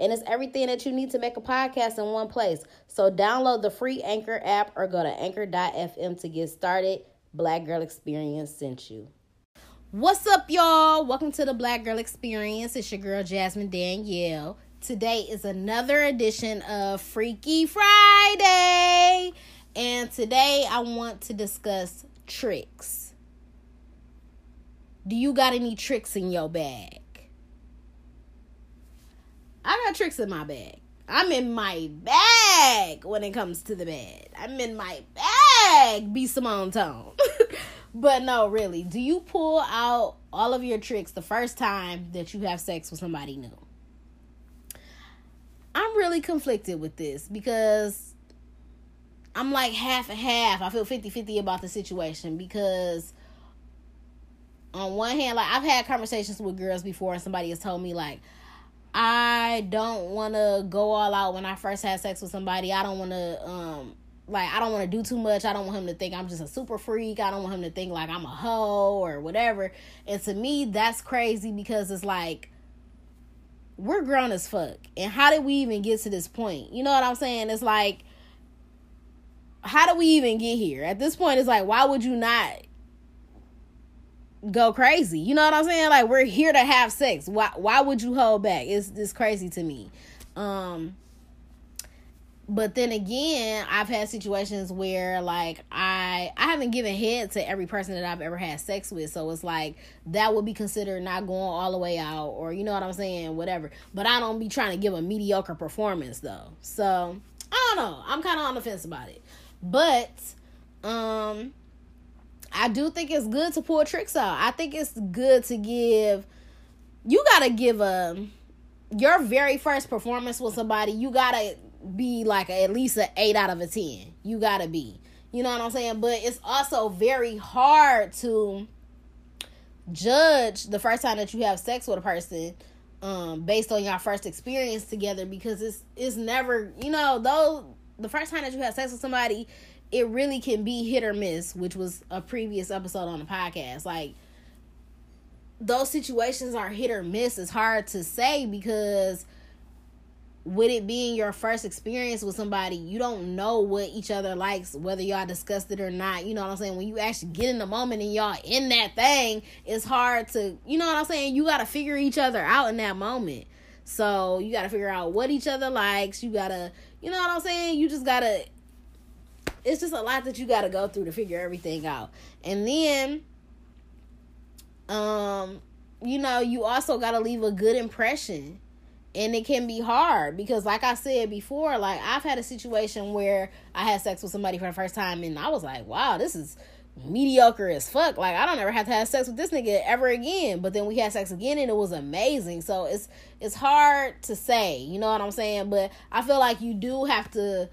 And it's everything that you need to make a podcast in one place. So download the free Anchor app or go to anchor.fm to get started. Black Girl Experience sent you. What's up, y'all? Welcome to the Black Girl Experience. It's your girl, Jasmine Danielle. Today is another edition of Freaky Friday. And today I want to discuss tricks. Do you got any tricks in your bag? I got tricks in my bag. I'm in my bag when it comes to the bed. I'm in my bag, be Simone Tone. but no, really, do you pull out all of your tricks the first time that you have sex with somebody new? I'm really conflicted with this because I'm like half and half. I feel 50 50 about the situation because, on one hand, like I've had conversations with girls before, and somebody has told me, like, I don't want to go all out when I first had sex with somebody. I don't want to um like I don't want to do too much. I don't want him to think I'm just a super freak. I don't want him to think like I'm a hoe or whatever. And to me that's crazy because it's like we're grown as fuck. And how did we even get to this point? You know what I'm saying? It's like how do we even get here? At this point it's like why would you not go crazy. You know what I'm saying? Like we're here to have sex. Why why would you hold back? It's it's crazy to me. Um but then again, I've had situations where like I I haven't given head to every person that I've ever had sex with. So it's like that would be considered not going all the way out or you know what I'm saying, whatever. But I don't be trying to give a mediocre performance though. So, I don't know. I'm kind of on the fence about it. But um I do think it's good to pull tricks out. I think it's good to give. You gotta give a your very first performance with somebody. You gotta be like a, at least an eight out of a ten. You gotta be. You know what I'm saying? But it's also very hard to judge the first time that you have sex with a person um based on your first experience together because it's it's never you know though the first time that you have sex with somebody it really can be hit or miss, which was a previous episode on the podcast. Like those situations are hit or miss. It's hard to say because with it being your first experience with somebody, you don't know what each other likes, whether y'all discussed it or not. You know what I'm saying? When you actually get in the moment and y'all in that thing, it's hard to, you know what I'm saying? You got to figure each other out in that moment. So you got to figure out what each other likes. You got to, you know what I'm saying? You just got to it's just a lot that you got to go through to figure everything out. And then um you know, you also got to leave a good impression. And it can be hard because like I said before, like I've had a situation where I had sex with somebody for the first time and I was like, "Wow, this is mediocre as fuck. Like I don't ever have to have sex with this nigga ever again. But then we had sex again and it was amazing. So it's it's hard to say, you know what I'm saying? But I feel like you do have to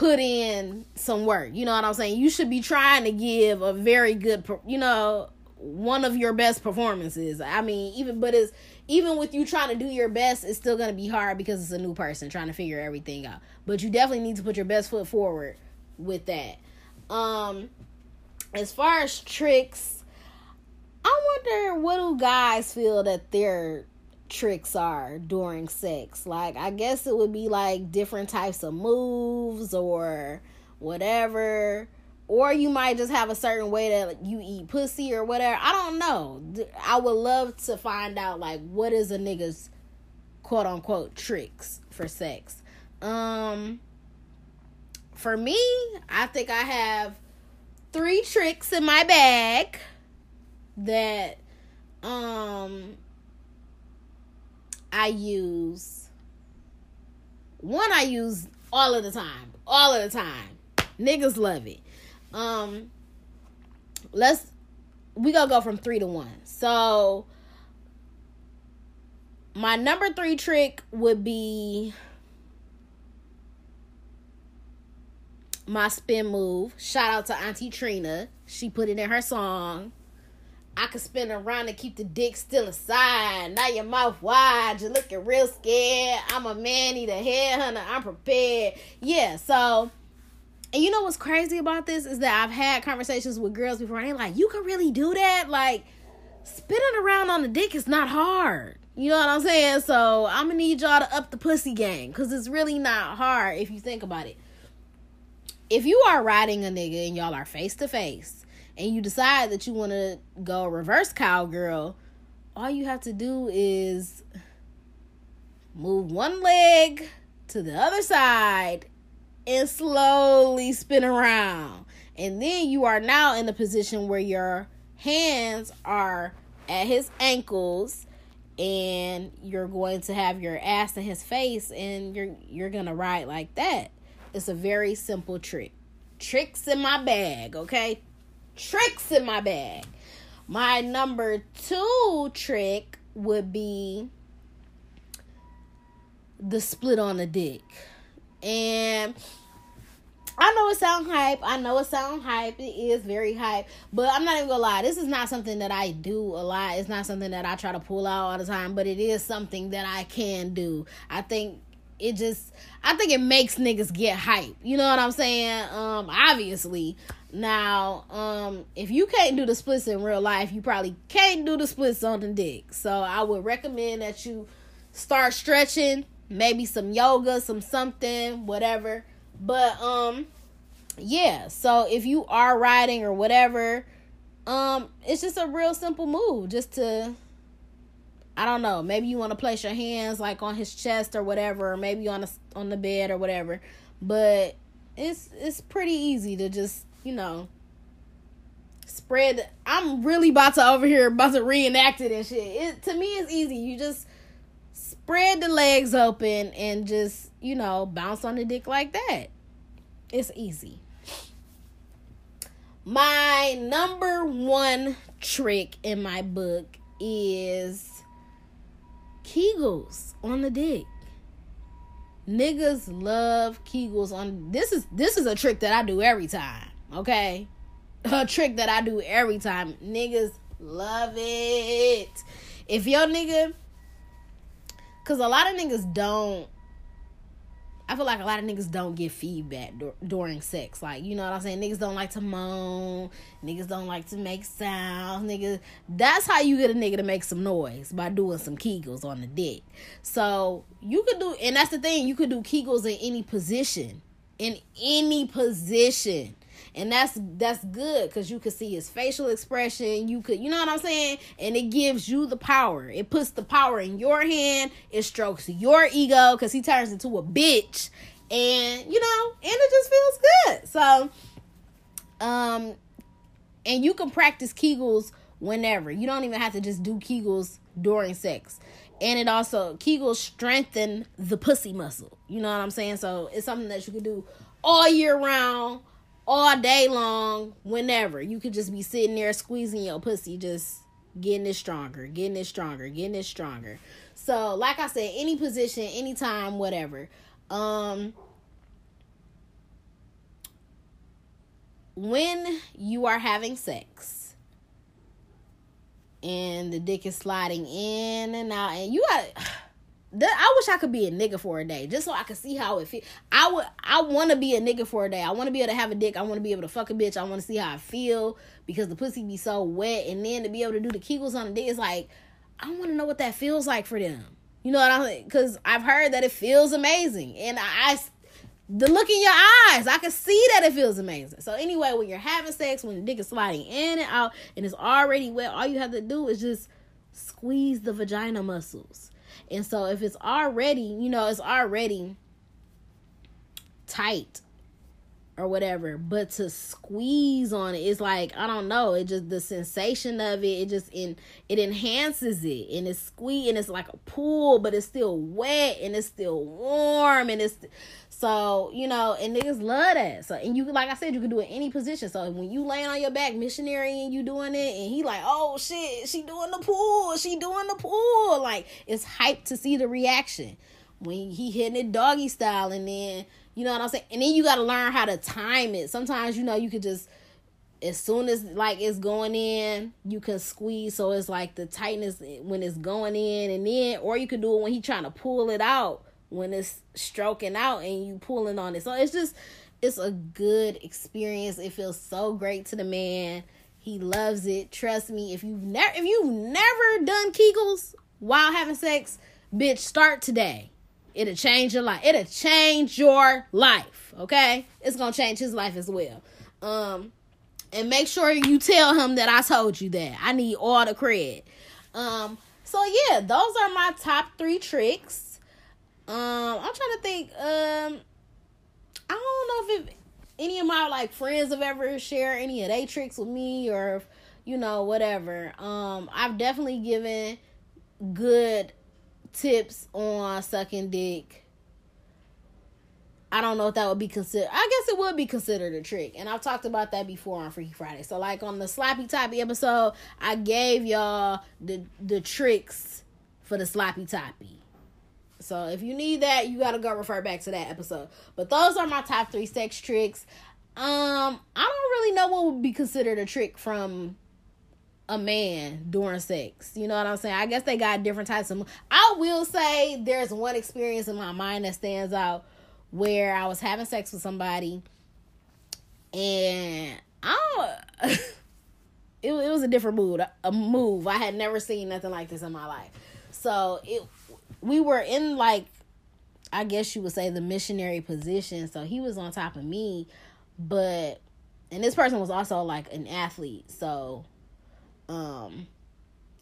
put in some work. You know what I'm saying? You should be trying to give a very good, you know, one of your best performances. I mean, even but it's even with you trying to do your best, it's still gonna be hard because it's a new person trying to figure everything out. But you definitely need to put your best foot forward with that. Um, as far as tricks, I wonder what do guys feel that they're tricks are during sex. Like, I guess it would be like different types of moves or whatever. Or you might just have a certain way that you eat pussy or whatever. I don't know. I would love to find out, like, what is a nigga's quote unquote tricks for sex. Um, for me, I think I have three tricks in my bag that um I use one I use all of the time. All of the time. Niggas love it. Um let's we gonna go from three to one. So my number three trick would be my spin move. Shout out to Auntie Trina. She put it in her song. I could spin around and keep the dick still aside. Now your mouth wide, you're looking real scared. I'm a man, need a headhunter. I'm prepared. Yeah, so and you know what's crazy about this is that I've had conversations with girls before, and they're like, "You can really do that? Like, spinning around on the dick is not hard." You know what I'm saying? So I'm gonna need y'all to up the pussy game because it's really not hard if you think about it. If you are riding a nigga and y'all are face to face, and you decide that you want to go reverse cowgirl, all you have to do is move one leg to the other side and slowly spin around. And then you are now in a position where your hands are at his ankles and you're going to have your ass in his face and you're you're going to ride like that. It's a very simple trick. Tricks in my bag, okay? Tricks in my bag. My number 2 trick would be the split on the dick. And I know it sounds hype. I know it sounds hype. It is very hype. But I'm not even gonna lie. This is not something that I do a lot. It's not something that I try to pull out all the time. But it is something that I can do. I think it just I think it makes niggas get hype. You know what I'm saying? Um, obviously. Now, um, if you can't do the splits in real life, you probably can't do the splits on the dick. So I would recommend that you start stretching maybe some yoga, some something, whatever. But um yeah, so if you are riding or whatever, um it's just a real simple move just to I don't know, maybe you want to place your hands like on his chest or whatever, or maybe on the on the bed or whatever. But it's it's pretty easy to just, you know, spread I'm really about to over here about to reenact it and shit. It to me it's easy. You just spread the legs open and just, you know, bounce on the dick like that. It's easy. My number one trick in my book is Kegels on the dick. Niggas love Kegels on this is this is a trick that I do every time, okay? A trick that I do every time. Niggas love it. If your nigga Cause a lot of niggas don't. I feel like a lot of niggas don't get feedback dur- during sex. Like, you know what I'm saying? Niggas don't like to moan. Niggas don't like to make sounds. Niggas. That's how you get a nigga to make some noise by doing some kegels on the dick. So you could do, and that's the thing. You could do kegels in any position. In any position and that's that's good because you could see his facial expression you could you know what i'm saying? And it gives you the power. It puts the power in your hand it strokes your ego because he turns into a bitch. And you know and it just feels good. So um and you can practice kegels whenever. You don't even have to just do kegels during sex. And it also kegels strengthen the pussy muscle. You know what i'm saying? So it's something that you can do all year round all day long, whenever. You could just be sitting there squeezing your pussy, just getting it stronger, getting it stronger, getting it stronger. So, like I said, any position, anytime, whatever. Um when you are having sex and the dick is sliding in and out and you got I wish I could be a nigga for a day, just so I could see how it feel. I would, I want to be a nigga for a day. I want to be able to have a dick. I want to be able to fuck a bitch. I want to see how I feel because the pussy be so wet, and then to be able to do the kegels on the dick is like, I want to know what that feels like for them. You know what I'm saying? Because I've heard that it feels amazing, and I, I, the look in your eyes, I can see that it feels amazing. So anyway, when you're having sex, when the dick is sliding in and out, and it's already wet, all you have to do is just squeeze the vagina muscles and so if it's already, you know, it's already tight or whatever, but to squeeze on it, it's like I don't know. It just the sensation of it, it just in it enhances it, and it's squeeze, and it's like a pool, but it's still wet and it's still warm, and it's so, you know, and niggas love that. So, and you, like I said, you can do it any position. So when you laying on your back, missionary, and you doing it, and he like, oh shit, she doing the pool, she doing the pool. Like, it's hype to see the reaction when he hitting it doggy style, and then, You know what I'm saying? And then you got to learn how to time it. Sometimes, you know, you could just as soon as like it's going in, you can squeeze so it's like the tightness when it's going in and then or you could do it when he trying to pull it out when it's stroking out and you pulling on it. So it's just it's a good experience. It feels so great to the man. He loves it. Trust me, if you've never if you've never done Kegels while having sex, bitch, start today. It'll change your life. It'll change your life. Okay? It's gonna change his life as well. Um and make sure you tell him that I told you that. I need all the credit. Um, so yeah, those are my top three tricks. Um, I'm trying to think. Um, I don't know if it, any of my like friends have ever shared any of their tricks with me or you know whatever. Um, I've definitely given good tips on sucking dick I don't know if that would be considered. I guess it would be considered a trick, and I've talked about that before on Freaky Friday. So, like on the Sloppy Toppy episode, I gave y'all the the tricks for the Sloppy Toppy. So, if you need that, you got to go refer back to that episode. But those are my top three sex tricks. Um, I don't really know what would be considered a trick from a man during sex. You know what I'm saying? I guess they got different types of. I will say there's one experience in my mind that stands out where I was having sex with somebody and I don't it, it was a different mood, a move. I had never seen nothing like this in my life. So it we were in like I guess you would say the missionary position. So he was on top of me, but and this person was also like an athlete. So um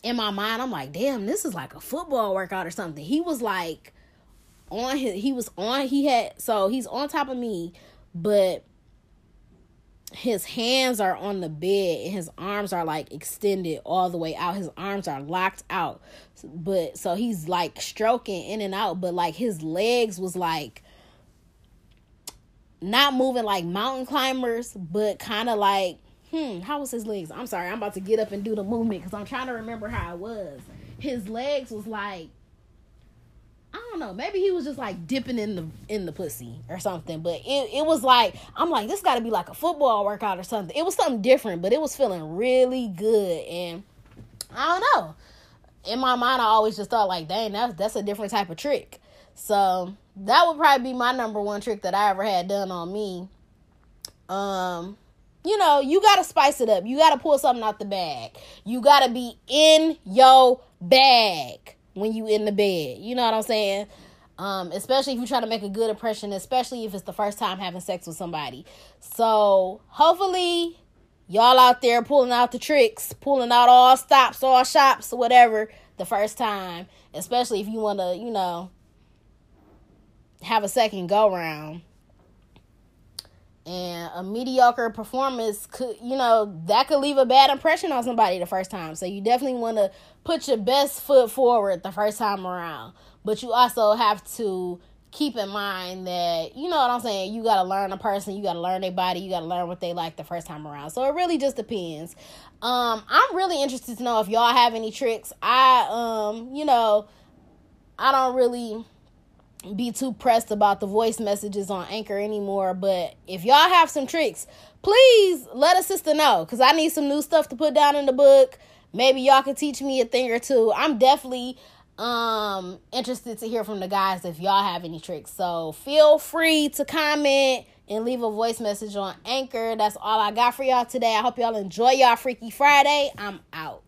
in my mind I'm like, "Damn, this is like a football workout or something." He was like on his he was on he had so he's on top of me but his hands are on the bed and his arms are like extended all the way out his arms are locked out but so he's like stroking in and out but like his legs was like not moving like mountain climbers but kind of like hmm how was his legs i'm sorry i'm about to get up and do the movement because i'm trying to remember how it was his legs was like I don't know. Maybe he was just like dipping in the in the pussy or something. But it, it was like I'm like this got to be like a football workout or something. It was something different, but it was feeling really good. And I don't know. In my mind, I always just thought like, dang, that's that's a different type of trick. So that would probably be my number one trick that I ever had done on me. Um, you know, you gotta spice it up. You gotta pull something out the bag. You gotta be in your bag when you in the bed. You know what I'm saying? Um, especially if you try to make a good impression, especially if it's the first time having sex with somebody. So hopefully y'all out there pulling out the tricks, pulling out all stops, all shops, whatever, the first time. Especially if you want to, you know, have a second go round and a mediocre performance could you know that could leave a bad impression on somebody the first time. So you definitely want to put your best foot forward the first time around. But you also have to keep in mind that you know what i'm saying you got to learn a person you got to learn their body you got to learn what they like the first time around. So it really just depends. Um i'm really interested to know if y'all have any tricks. I um you know i don't really be too pressed about the voice messages on Anchor anymore. But if y'all have some tricks, please let a sister know because I need some new stuff to put down in the book. Maybe y'all can teach me a thing or two. I'm definitely um interested to hear from the guys if y'all have any tricks. So feel free to comment and leave a voice message on Anchor. That's all I got for y'all today. I hope y'all enjoy y'all Freaky Friday. I'm out.